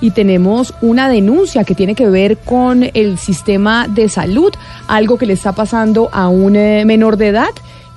Y tenemos una denuncia que tiene que ver con el sistema de salud, algo que le está pasando a un eh, menor de edad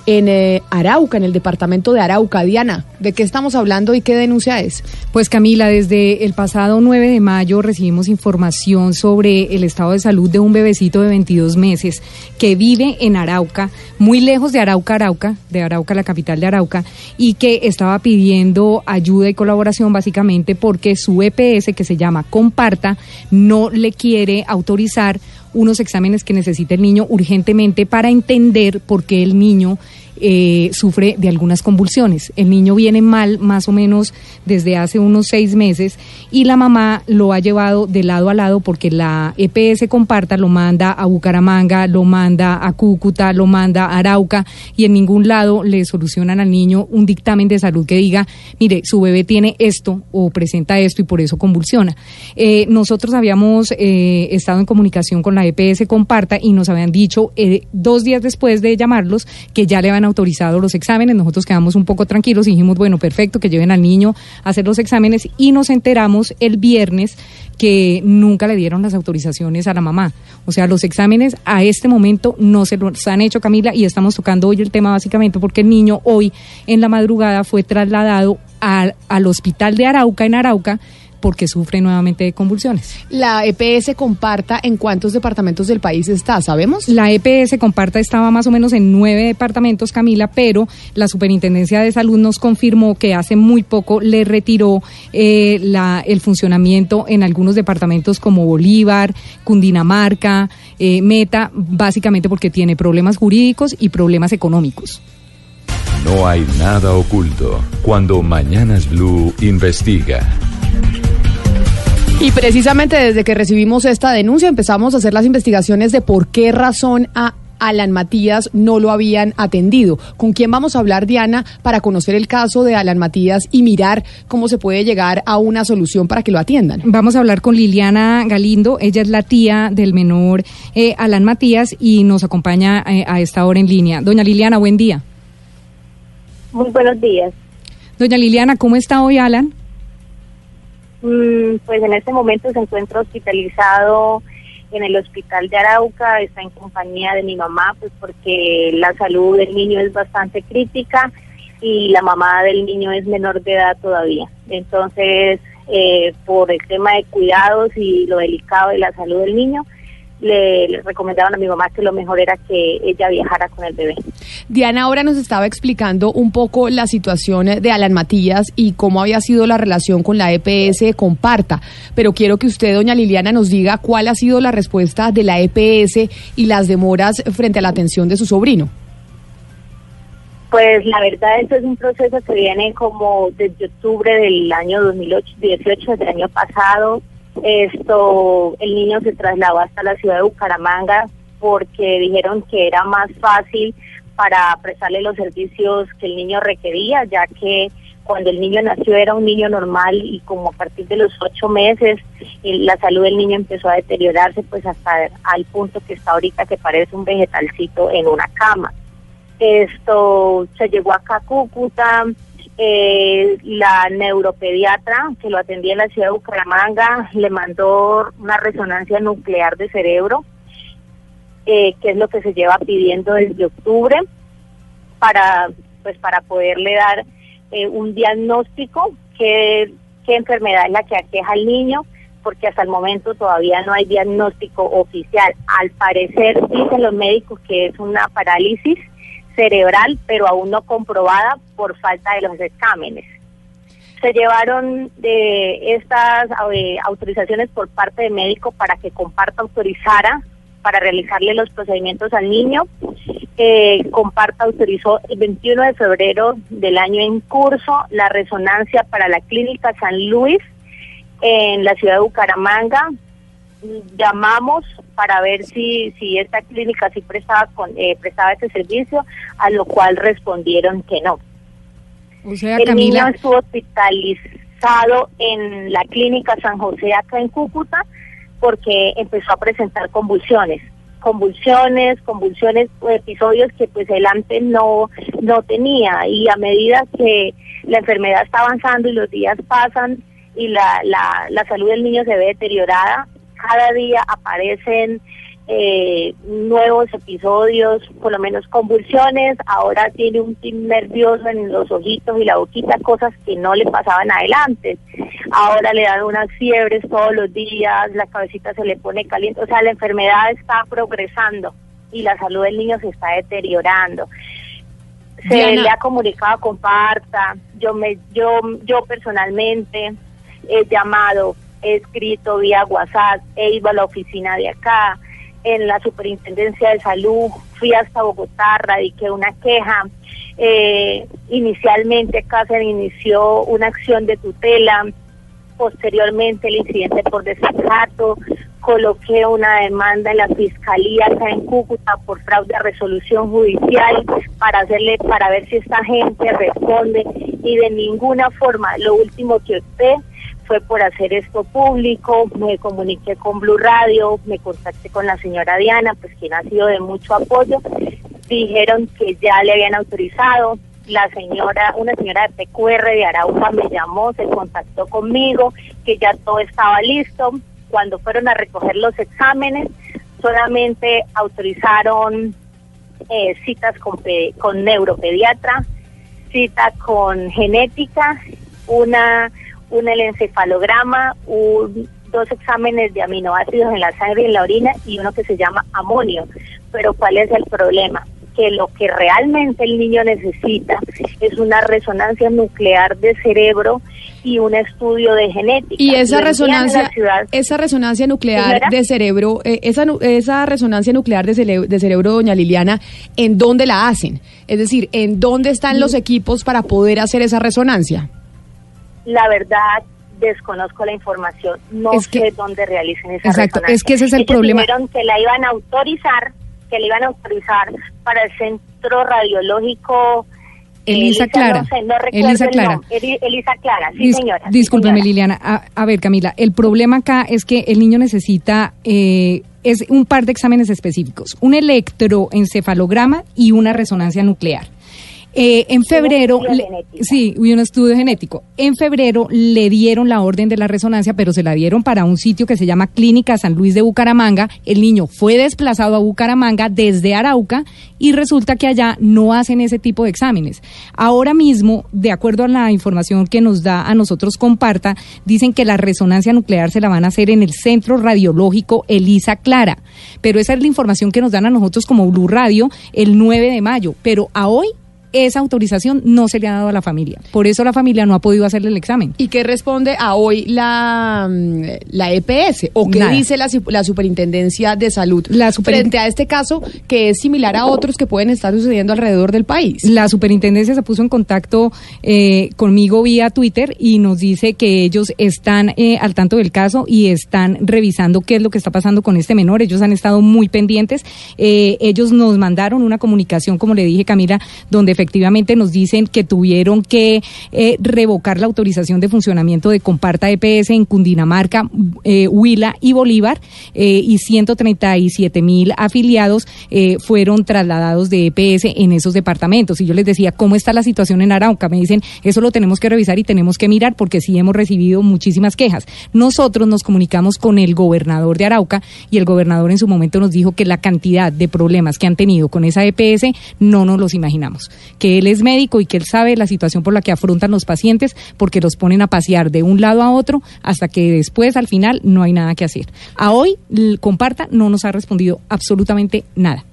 en eh, Arauca, en el departamento de Arauca. Diana, ¿de qué estamos hablando y qué denuncia es? Pues Camila, desde el pasado 9 de mayo recibimos información sobre el estado de salud de un bebecito de 22 meses que vive en Arauca, muy lejos de Arauca, Arauca, de Arauca, la capital de Arauca, y que estaba pidiendo ayuda y colaboración básicamente porque su EPS, que se llama Comparta, no le quiere autorizar unos exámenes que necesita el niño urgentemente para entender por qué el niño eh, sufre de algunas convulsiones. El niño viene mal más o menos desde hace unos seis meses y la mamá lo ha llevado de lado a lado porque la EPS Comparta lo manda a Bucaramanga, lo manda a Cúcuta, lo manda a Arauca y en ningún lado le solucionan al niño un dictamen de salud que diga, mire, su bebé tiene esto o presenta esto y por eso convulsiona. Eh, nosotros habíamos eh, estado en comunicación con la EPS Comparta y nos habían dicho dos días después de llamarlos que ya le van a autorizado los exámenes, nosotros quedamos un poco tranquilos y dijimos, bueno, perfecto, que lleven al niño a hacer los exámenes y nos enteramos el viernes que nunca le dieron las autorizaciones a la mamá. O sea, los exámenes a este momento no se los han hecho, Camila, y estamos tocando hoy el tema básicamente porque el niño hoy en la madrugada fue trasladado al, al hospital de Arauca en Arauca porque sufre nuevamente de convulsiones. ¿La EPS Comparta en cuántos departamentos del país está? ¿Sabemos? La EPS Comparta estaba más o menos en nueve departamentos, Camila, pero la Superintendencia de Salud nos confirmó que hace muy poco le retiró eh, la, el funcionamiento en algunos departamentos como Bolívar, Cundinamarca, eh, Meta, básicamente porque tiene problemas jurídicos y problemas económicos. No hay nada oculto cuando Mañanas Blue investiga. Y precisamente desde que recibimos esta denuncia empezamos a hacer las investigaciones de por qué razón a Alan Matías no lo habían atendido. ¿Con quién vamos a hablar, Diana, para conocer el caso de Alan Matías y mirar cómo se puede llegar a una solución para que lo atiendan? Vamos a hablar con Liliana Galindo. Ella es la tía del menor eh, Alan Matías y nos acompaña eh, a esta hora en línea. Doña Liliana, buen día. Muy buenos días. Doña Liliana, ¿cómo está hoy Alan? Mm, pues en este momento se encuentra hospitalizado en el hospital de Arauca, está en compañía de mi mamá, pues porque la salud del niño es bastante crítica y la mamá del niño es menor de edad todavía. Entonces, eh, por el tema de cuidados y lo delicado de la salud del niño, le, recomendaron a mi mamá que lo mejor era que ella viajara con el bebé. Diana ahora nos estaba explicando un poco la situación de Alan Matías y cómo había sido la relación con la EPS Comparta, pero quiero que usted, doña Liliana, nos diga cuál ha sido la respuesta de la EPS y las demoras frente a la atención de su sobrino. Pues la verdad, eso es un proceso que viene como desde octubre del año 2018, del año pasado. Esto, el niño se trasladó hasta la ciudad de Bucaramanga porque dijeron que era más fácil para prestarle los servicios que el niño requería, ya que cuando el niño nació era un niño normal y como a partir de los ocho meses la salud del niño empezó a deteriorarse pues hasta al punto que está ahorita que parece un vegetalcito en una cama. Esto se llegó acá a Cúcuta, eh, la neuropediatra que lo atendía en la ciudad de Bucaramanga le mandó una resonancia nuclear de cerebro, eh, que es lo que se lleva pidiendo desde octubre para pues para poderle dar eh, un diagnóstico qué, qué enfermedad es la que aqueja al niño porque hasta el momento todavía no hay diagnóstico oficial. Al parecer dicen los médicos que es una parálisis cerebral, pero aún no comprobada por falta de los exámenes. Se llevaron de estas eh, autorizaciones por parte del médico para que comparta autorizara para realizarle los procedimientos al niño. Eh, comparta autorizó el 21 de febrero del año en curso la resonancia para la clínica San Luis en la ciudad de Bucaramanga. Llamamos para ver si, si esta clínica sí prestaba, con, eh, prestaba este servicio, a lo cual respondieron que no. O sea, El Camila, niño estuvo hospitalizado en la clínica San José acá en Cúcuta porque empezó a presentar convulsiones convulsiones, convulsiones, episodios que pues él antes no, no tenía. Y a medida que la enfermedad está avanzando y los días pasan y la, la, la salud del niño se ve deteriorada, cada día aparecen eh, nuevos episodios, por lo menos convulsiones, ahora tiene un tic nervioso en los ojitos y la boquita, cosas que no le pasaban adelante. Ahora le dan unas fiebres todos los días, la cabecita se le pone caliente, o sea, la enfermedad está progresando y la salud del niño se está deteriorando. Se Diana. le ha comunicado con Parta, yo me yo yo personalmente he llamado, he escrito vía WhatsApp, he ido a la oficina de acá, en la Superintendencia de Salud, fui hasta Bogotá, radiqué una queja. Eh, inicialmente se inició una acción de tutela, posteriormente el incidente por desacato, coloqué una demanda en la fiscalía acá en Cúcuta por fraude a resolución judicial para hacerle para ver si esta gente responde y de ninguna forma lo último que opté fue por hacer esto público, me comuniqué con Blue Radio, me contacté con la señora Diana, pues quien ha sido de mucho apoyo, dijeron que ya le habían autorizado, la señora, una señora de PQR de Arauca me llamó, se contactó conmigo, que ya todo estaba listo, cuando fueron a recoger los exámenes, solamente autorizaron eh, citas con, con neuropediatra, cita con genética, una, un encefalograma, un, dos exámenes de aminoácidos en la sangre y en la orina y uno que se llama amonio. Pero ¿cuál es el problema? Que lo que realmente el niño necesita es una resonancia nuclear de cerebro y un estudio de genética. Y esa resonancia, ciudad. esa resonancia nuclear Señora. de cerebro, eh, esa, esa resonancia nuclear de, de cerebro, doña Liliana, ¿en dónde la hacen? Es decir, ¿en dónde están Mm. los equipos para poder hacer esa resonancia? La verdad, desconozco la información. No Es que- sé dónde realicen esa Exacto, resonancia. es que ese es el Ellos problema. dijeron que la iban a autorizar, que la iban a autorizar para el centro radiológico. eh, Elisa Clara. No no Elisa el Clara. Elisa Clara, sí, Dis- señora. Discúlpeme. Liliana. A, a ver, Camila, el problema acá es que el niño necesita eh, es un par de exámenes específicos, un electroencefalograma y una resonancia nuclear. Eh, en febrero, le- genético. sí, y un estudio genético. En febrero le dieron la orden de la resonancia, pero se la dieron para un sitio que se llama Clínica San Luis de Bucaramanga. El niño fue desplazado a Bucaramanga desde Arauca y resulta que allá no hacen ese tipo de exámenes. Ahora mismo, de acuerdo a la información que nos da a nosotros Comparta, dicen que la resonancia nuclear se la van a hacer en el Centro Radiológico Elisa Clara. Pero esa es la información que nos dan a nosotros como Blue Radio el 9 de mayo. Pero a hoy esa autorización no se le ha dado a la familia. Por eso la familia no ha podido hacerle el examen. ¿Y qué responde a hoy la, mm, la EPS? ¿O qué Nada. dice la, la Superintendencia de Salud La frente a este caso que es similar a otros que pueden estar sucediendo alrededor del país? La superintendencia se puso en contacto eh, conmigo vía Twitter y nos dice que ellos están eh, al tanto del caso y están revisando qué es lo que está pasando con este menor. Ellos han estado muy pendientes. Eh, ellos nos mandaron una comunicación, como le dije Camila, donde efectivamente nos dicen que tuvieron que eh, revocar la autorización de funcionamiento de Comparta EPS en Cundinamarca, eh, Huila y Bolívar eh, y 137 mil afiliados eh, fueron trasladados de EPS en esos departamentos. Y yo les decía, ¿cómo está la situación en Arauca? Me dicen, eso lo tenemos que revisar y tenemos que mirar porque sí hemos recibido muchísimas quejas. Nosotros nos comunicamos con el gobernador de Arauca y el gobernador en su momento nos dijo que la cantidad de problemas que han tenido con esa EPS no nos los imaginamos. Que él es médico y que él sabe la situación por la que afrontan los pacientes porque los ponen a pasear de un lado a otro hasta que después al final no hay nada que hacer. A hoy, comparta, no nos ha respondido absolutamente nada.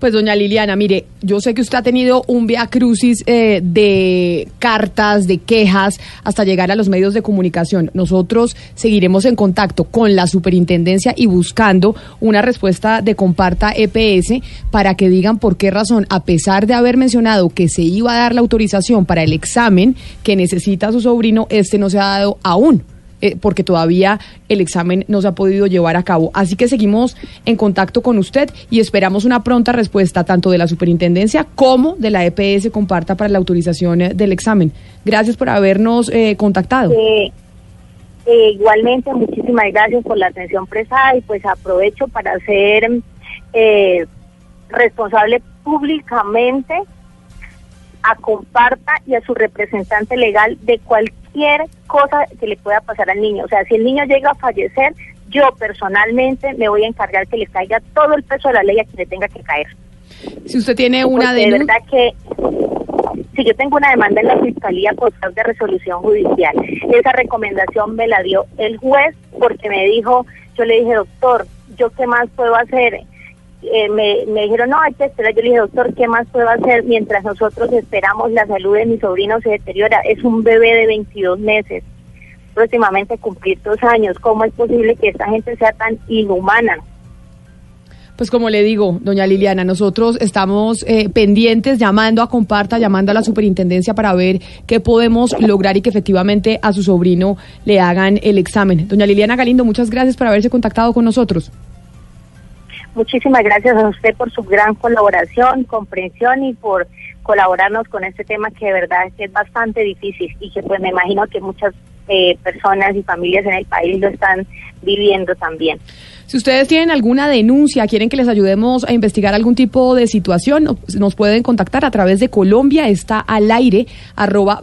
Pues doña Liliana, mire, yo sé que usted ha tenido un via crucis eh, de cartas, de quejas, hasta llegar a los medios de comunicación. Nosotros seguiremos en contacto con la superintendencia y buscando una respuesta de Comparta EPS para que digan por qué razón, a pesar de haber mencionado que se iba a dar la autorización para el examen que necesita su sobrino, este no se ha dado aún. Eh, porque todavía el examen no se ha podido llevar a cabo. Así que seguimos en contacto con usted y esperamos una pronta respuesta tanto de la superintendencia como de la EPS comparta para la autorización eh, del examen. Gracias por habernos eh, contactado. Eh, igualmente, muchísimas gracias por la atención prestada y pues aprovecho para ser eh, responsable públicamente a Comparta y a su representante legal de cualquier cosa que le pueda pasar al niño. O sea, si el niño llega a fallecer, yo personalmente me voy a encargar que le caiga todo el peso de la ley a quien le tenga que caer. Si usted tiene una Porque de denuncia... verdad que si yo tengo una demanda en la fiscalía por falta de resolución judicial, esa recomendación me la dio el juez porque me dijo, yo le dije, doctor, ¿yo qué más puedo hacer? Eh, me, me dijeron, no, hay que esperar. Yo le dije, doctor, ¿qué más puedo hacer mientras nosotros esperamos la salud de mi sobrino se deteriora? Es un bebé de 22 meses, próximamente cumplir dos años. ¿Cómo es posible que esta gente sea tan inhumana? Pues como le digo, doña Liliana, nosotros estamos eh, pendientes, llamando a Comparta, llamando a la superintendencia para ver qué podemos lograr y que efectivamente a su sobrino le hagan el examen. Doña Liliana Galindo, muchas gracias por haberse contactado con nosotros. Muchísimas gracias a usted por su gran colaboración, comprensión y por colaborarnos con este tema que de verdad es que es bastante difícil y que pues me imagino que muchas eh, personas y familias en el país lo están viviendo también. Si ustedes tienen alguna denuncia, quieren que les ayudemos a investigar algún tipo de situación, nos pueden contactar a través de Colombia, está al aire, arroba.